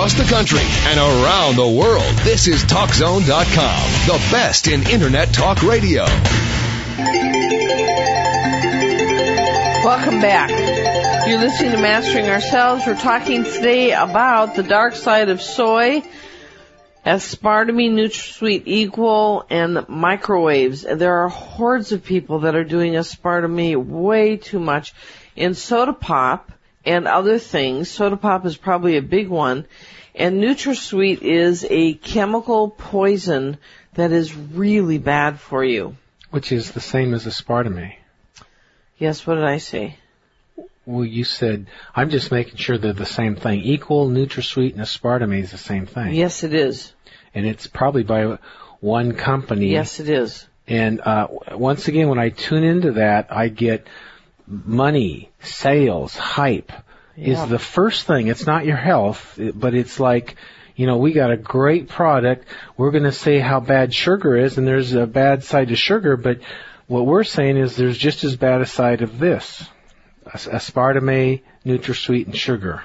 across the country and around the world. This is TalkZone.com, the best in Internet talk radio. Welcome back. You're listening to Mastering Ourselves. We're talking today about the dark side of soy, aspartame, NutraSweet Equal, and microwaves. There are hordes of people that are doing aspartame way too much in soda pop and other things. Soda pop is probably a big one. And NutraSweet is a chemical poison that is really bad for you. Which is the same as aspartame. Yes, what did I say? Well, you said, I'm just making sure they're the same thing. Equal, NutraSweet, and aspartame is the same thing. Yes, it is. And it's probably by one company. Yes, it is. And uh, once again, when I tune into that, I get money, sales, hype Yeah. is the first thing. It's not your health, but it's like, you know, we got a great product. We're going to say how bad sugar is, and there's a bad side to sugar, but what we're saying is there's just as bad a side of this. Aspartame, NutraSweet, and sugar.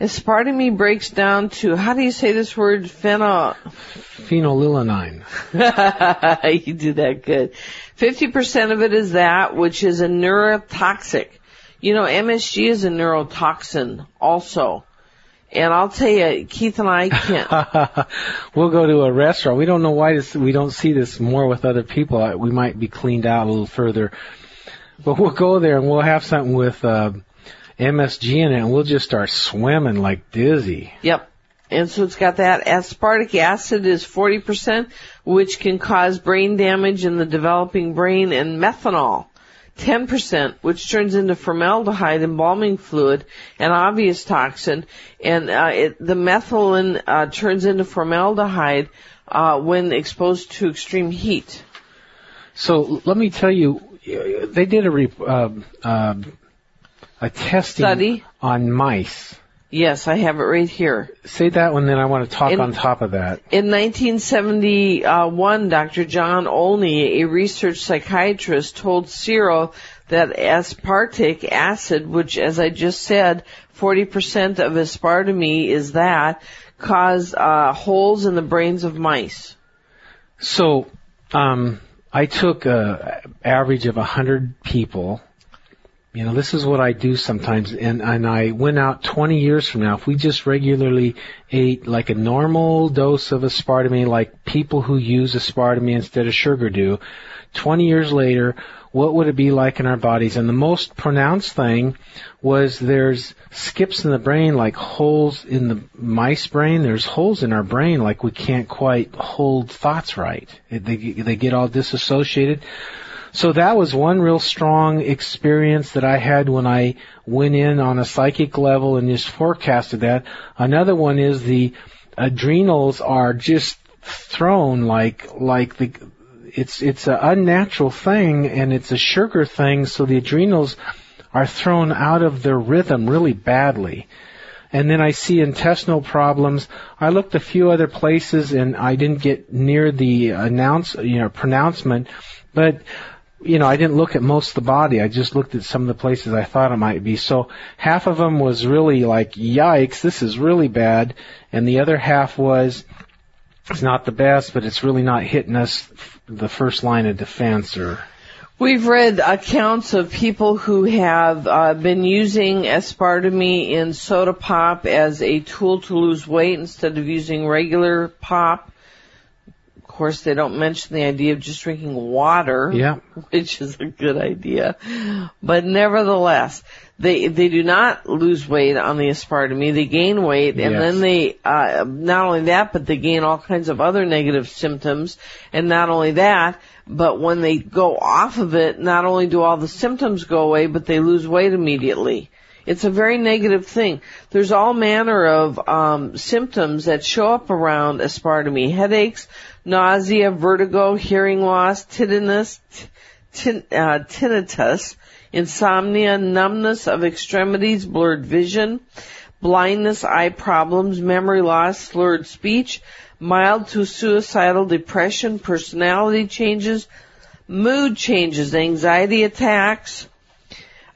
Aspartame breaks down to, how do you say this word? Phenol. Phenylalanine. you do that good. 50% of it is that, which is a neurotoxic. You know, MSG is a neurotoxin also. And I'll tell you, Keith and I can't, we'll go to a restaurant. We don't know why this, we don't see this more with other people. We might be cleaned out a little further. But we'll go there and we'll have something with uh, MSG in it and we'll just start swimming like dizzy. Yep. And so it's got that. Aspartic acid is 40%, which can cause brain damage in the developing brain, and methanol, 10%, which turns into formaldehyde, embalming fluid, an obvious toxin. And uh, it, the methylene uh, turns into formaldehyde uh, when exposed to extreme heat. So let me tell you, uh, they did a re- um um a testing Study? on mice. Yes, I have it right here. Say that one, then I want to talk In- on top of that. In 1971, Dr. John Olney, a research psychiatrist, told Searle that aspartic acid, which as I just said, 40% of aspartame is that, caused uh, holes in the brains of mice. So, um, I took an average of hundred people. You know, this is what I do sometimes, and and I went out 20 years from now. If we just regularly ate like a normal dose of aspartame, like people who use aspartame instead of sugar do, 20 years later, what would it be like in our bodies? And the most pronounced thing was there's skips in the brain, like holes in the mice brain. There's holes in our brain, like we can't quite hold thoughts right. They, they get all disassociated. So that was one real strong experience that I had when I went in on a psychic level and just forecasted that. Another one is the adrenals are just thrown like, like the, it's, it's an unnatural thing and it's a sugar thing so the adrenals are thrown out of their rhythm really badly. And then I see intestinal problems. I looked a few other places and I didn't get near the announce, you know, pronouncement, but you know, I didn't look at most of the body. I just looked at some of the places I thought it might be. So half of them was really like, yikes, this is really bad. And the other half was, it's not the best, but it's really not hitting us the first line of defense or, We've read accounts of people who have uh, been using aspartame in soda pop as a tool to lose weight instead of using regular pop. Of course, they don't mention the idea of just drinking water, yeah. which is a good idea. But nevertheless, they they do not lose weight on the aspartame. They gain weight, and Yes. then they uh, not only that, but they gain all kinds of other negative symptoms. And not only that, but when they go off of it, not only do all the symptoms go away, but they lose weight immediately. It's a very negative thing. There's all manner of um, symptoms that show up around aspartame: headaches, nausea, vertigo, hearing loss, tinnitus, tin, uh, tinnitus, insomnia, numbness of extremities, blurred vision, blindness, eye problems, memory loss, slurred speech, mild to suicidal depression, personality changes, mood changes, anxiety attacks,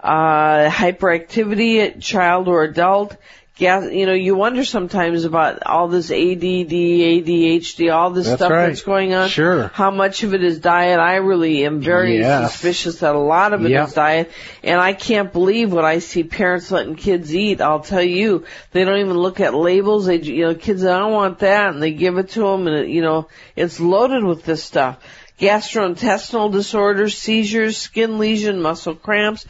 uh, hyperactivity, at child or adult, gas, you know, you wonder sometimes about all this ADD, ADHD, all this That's stuff right. that's going on. Sure. How much of it is diet? I really am very Yes. suspicious that a lot of it is Yep. diet. And I can't believe what I see parents letting kids eat. I'll tell you, they don't even look at labels. They, you know, kids, I don't want that, and they give it to them, and it, you know, it's loaded with this stuff. Gastrointestinal disorders, seizures, skin lesion, muscle cramps.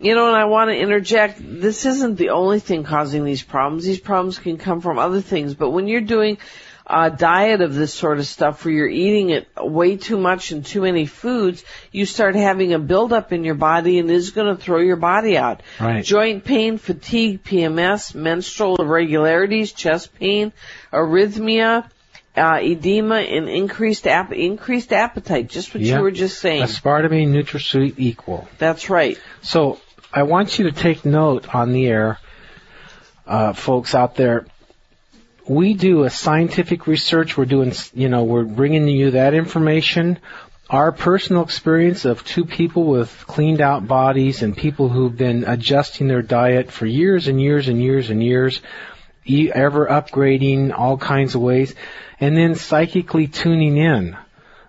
You know, and I want to interject, this isn't the only thing causing these problems. These problems can come from other things, but when you're doing a diet of this sort of stuff where you're eating it way too much and too many foods, you start having a buildup in your body and is going to throw your body out. Right. Joint pain, fatigue, PMS, menstrual irregularities, chest pain, arrhythmia, uh, edema, and increased ap- increased appetite. Just what Yeah. you were just saying. Aspartame, NutraSweet equal. That's right. So I want you to take note on the air, uh, folks out there. We do a scientific research. We're doing, you know, we're bringing you that information. Our personal experience of two people with cleaned out bodies and people who've been adjusting their diet for years and years and years and years, ever upgrading all kinds of ways, and then psychically tuning in.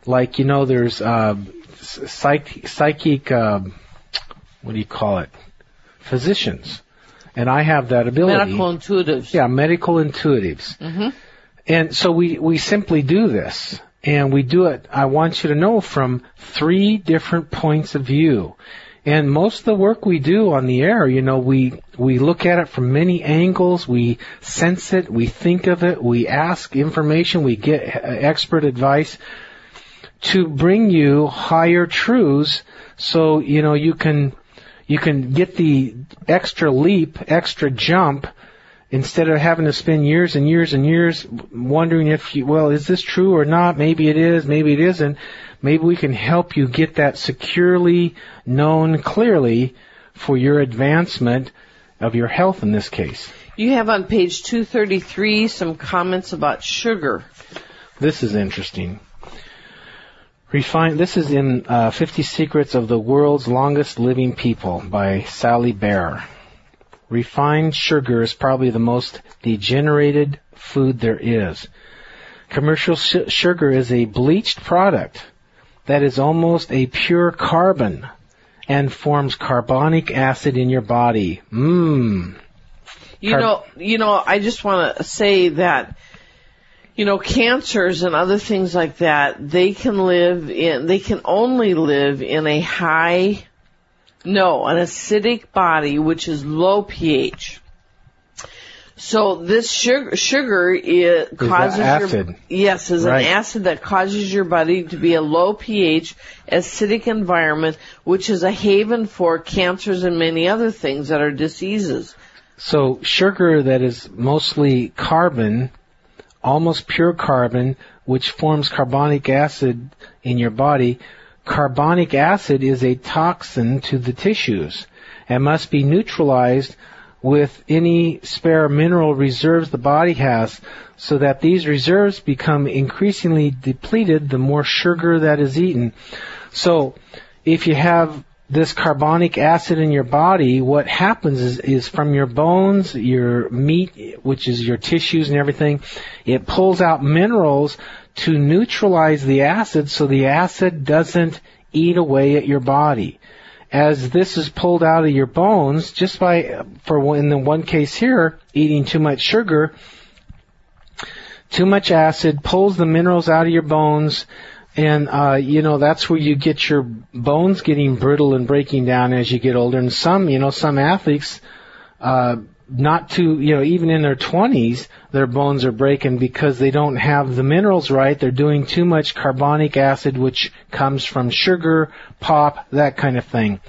Like, you know, there's, uh, psych- psychic, uh, what do you call it? Physicians. And I have that ability. Medical intuitives. Yeah, medical intuitives. Mhm. And so we, we simply do this. And we do it, I want you to know, from three different points of view. And most of the work we do on the air, you know, we, we look at it from many angles, we sense it, we think of it, we ask information, we get uh, expert advice to bring you higher truths so, you know, you can, you can get the extra leap, extra jump, instead of having to spend years and years and years wondering if you, well, is this true or not? Maybe it is, maybe it isn't. Maybe we can help you get that securely known clearly for your advancement of your health in this case. You have on page 233 some comments about sugar. This is interesting. Refine, this is in uh, 50 Secrets of the World's Longest Living People by Sally Beare. Refined sugar is probably the most degenerated food there is. Commercial su- sugar is a bleached product that is almost a pure carbon and forms carbonic acid in your body. Mmm. You Carb- know, you know, I just want to say that, you know, cancers and other things like that, they can live in, they can only live in a high, no, an acidic body, which is low pH. So this sugar, sugar it causes your, acid. yes, is Right. an acid that causes your body to be a low pH, acidic environment, which is a haven for cancers and many other things that are diseases. So sugar that is mostly carbon, almost pure carbon, which forms carbonic acid in your body, carbonic acid is a toxin to the tissues and must be neutralized with any spare mineral reserves the body has so that these reserves become increasingly depleted the more sugar that is eaten. So if you have this carbonic acid in your body, what happens is, is from your bones, your meat, which is your tissues and everything, it pulls out minerals to neutralize the acid so the acid doesn't eat away at your body. As this is pulled out of your bones, just by, for in the one case here, eating too much sugar, too much acid pulls the minerals out of your bones, and uh, you know that's where you get your bones getting brittle and breaking down as you get older. And some, you know, some athletes, uh, not too, you know, even in their 20s, their bones are breaking because they don't have the minerals right. They're doing too much carbonic acid, which comes from sugar, pop, that kind of thing.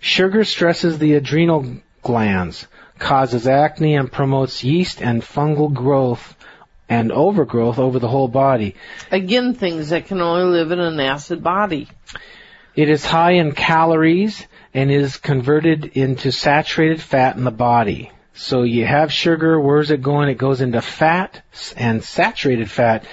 Sugar stresses the adrenal glands, causes acne, and promotes yeast and fungal growth and overgrowth over the whole body. Again, things that can only live in an acid body. It is high in calories and is converted into saturated fat in the body. So you have sugar, where's it going? It goes into fat and saturated fat.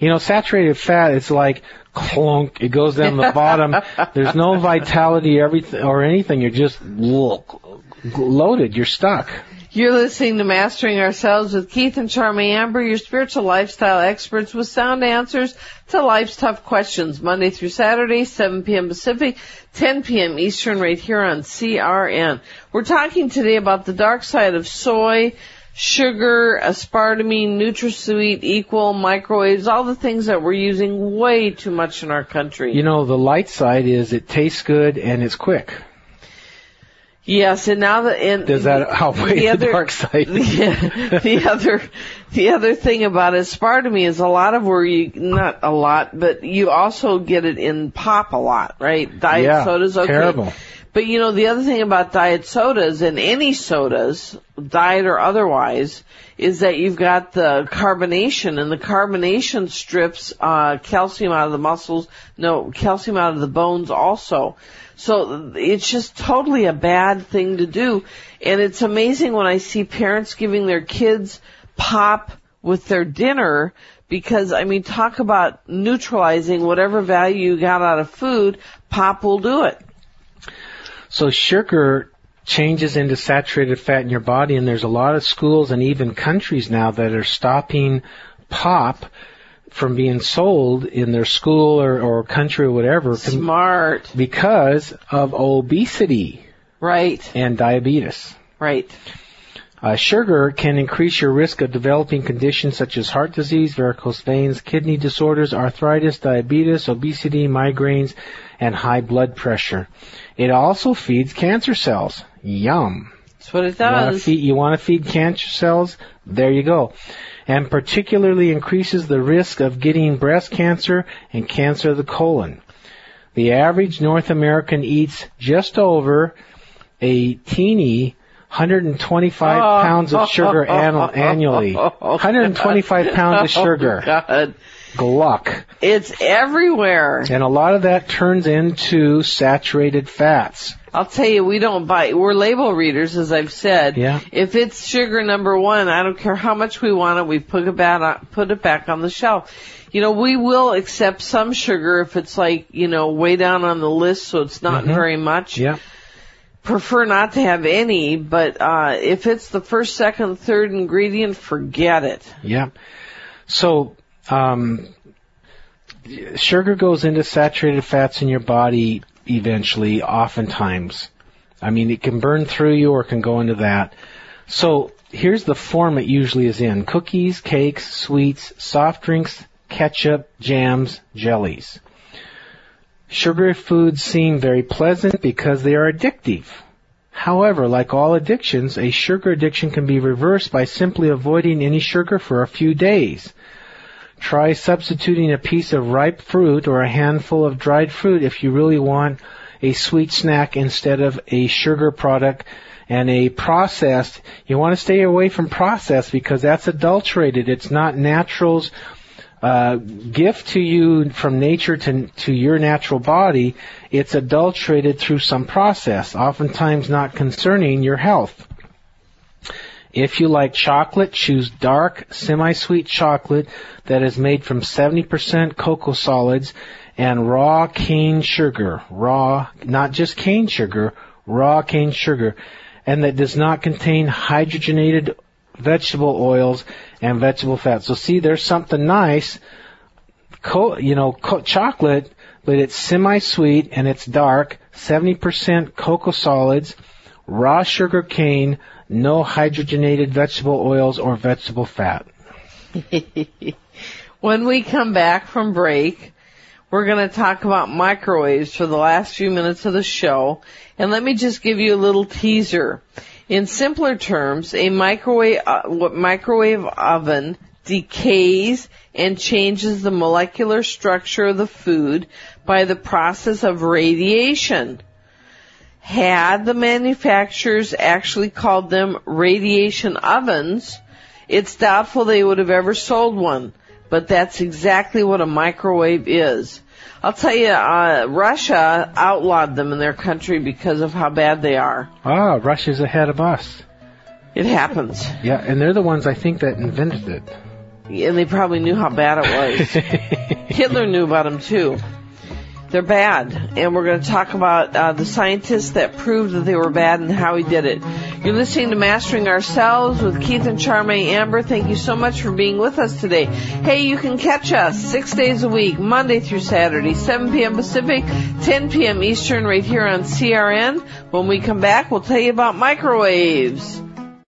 You know, saturated fat, it's like clunk, it goes down the bottom. There's no vitality everything, or anything. You're just look, loaded. You're stuck. You're listening to Mastering Ourselves with Keith and Charmy Amber, your spiritual lifestyle experts with sound answers to life's tough questions, Monday through Saturday, 7 p.m. Pacific, 10 p.m. Eastern, right here on CRN. We're talking today about the dark side of soy, sugar, aspartame, NutraSweet, Equal, microwaves, all the things that we're using way too much in our country. You know, the light side is it tastes good and it's quick. Yes, and now the and Does that outweigh the, other, dark side? The, the other the other thing about aspartame is a lot of where you not a lot, but you also get it in pop a lot, right? Diet yeah, sodas, okay. terrible. But you know the other thing about diet sodas and any sodas, diet or otherwise, is that you've got the carbonation and the carbonation strips uh, calcium out of the muscles, no calcium out of the bones also. So it's just totally a bad thing to do. And it's amazing when I see parents giving their kids pop with their dinner because, I mean, talk about neutralizing whatever value you got out of food, pop will do it. So sugar changes into saturated fat in your body and there's a lot of schools and even countries now that are stopping pop from being sold in their school or, or country or whatever. Smart. Because of obesity. Right. And diabetes. Right. Uh, sugar can increase your risk of developing conditions such as heart disease, varicose veins, kidney disorders, arthritis, diabetes, obesity, migraines, and high blood pressure. It also feeds cancer cells. Yum. That's what it You want to does. feed, you want to feed cancer cells? There you go. And particularly increases the risk of getting breast cancer and cancer of the colon. The average North American eats just over a teeny 125 Oh. pounds of sugar annu- annually. 125 pounds of sugar. Oh, Gluck. It's everywhere. And a lot of that turns into saturated fats. I'll tell you, we don't buy, we're label readers, as I've said. Yeah. If it's sugar number one, I don't care how much we want it, we put it back on, put it back on the shelf. You know, we will accept some sugar if it's like, you know, way down on the list, so it's not Mhm. very much. Yeah. Prefer not to have any, but, uh, if it's the first, second, third ingredient, forget it. Yeah. So, um, sugar goes into saturated fats in your body eventually, oftentimes. I mean, it can burn through you or can go into that. So, here's the form it usually is in. Cookies, cakes, sweets, soft drinks, ketchup, jams, jellies. Sugary foods seem very pleasant because they are addictive. However, like all addictions, a sugar addiction can be reversed by simply avoiding any sugar for a few days. Try substituting a piece of ripe fruit or a handful of dried fruit if you really want a sweet snack instead of a sugar product and a processed. You want to stay away from processed because that's adulterated. It's not natural's uh, gift to you from nature to to your natural body. It's adulterated through some process, oftentimes not concerning your health. If you like chocolate, choose dark, semi-sweet chocolate that is made from 70% cocoa solids and raw cane sugar. Raw, not just cane sugar, raw cane sugar. And that does not contain hydrogenated vegetable oils and vegetable fats. So see, there's something nice. Co- you know, co- chocolate, but it's semi-sweet and it's dark, 70% cocoa solids, raw sugar cane, no hydrogenated vegetable oils or vegetable fat. When we come back from break, we're going to talk about microwaves for the last few minutes of the show. And let me just give you a little teaser. In simpler terms, a microwave, uh, microwave oven decays and changes the molecular structure of the food by the process of radiation. Had the manufacturers actually called them radiation ovens, it's doubtful they would have ever sold one. But that's exactly what a microwave is. I'll tell you, uh, Russia outlawed them in their country because of how bad they are. Ah, Russia's ahead of us. It happens. Yeah, and they're the ones I think that invented it. And they probably knew how bad it was. Hitler knew about them too. They're bad, and we're going to talk about uh, the scientists that proved that they were bad and how he did it. You're listening to Mastering Ourselves with Keith and Charme Amber. Thank you so much for being with us today. Hey, you can catch us six days a week, Monday through Saturday, 7 p.m. Pacific, 10 p.m. Eastern, right here on CRN. When we come back, we'll tell you about microwaves.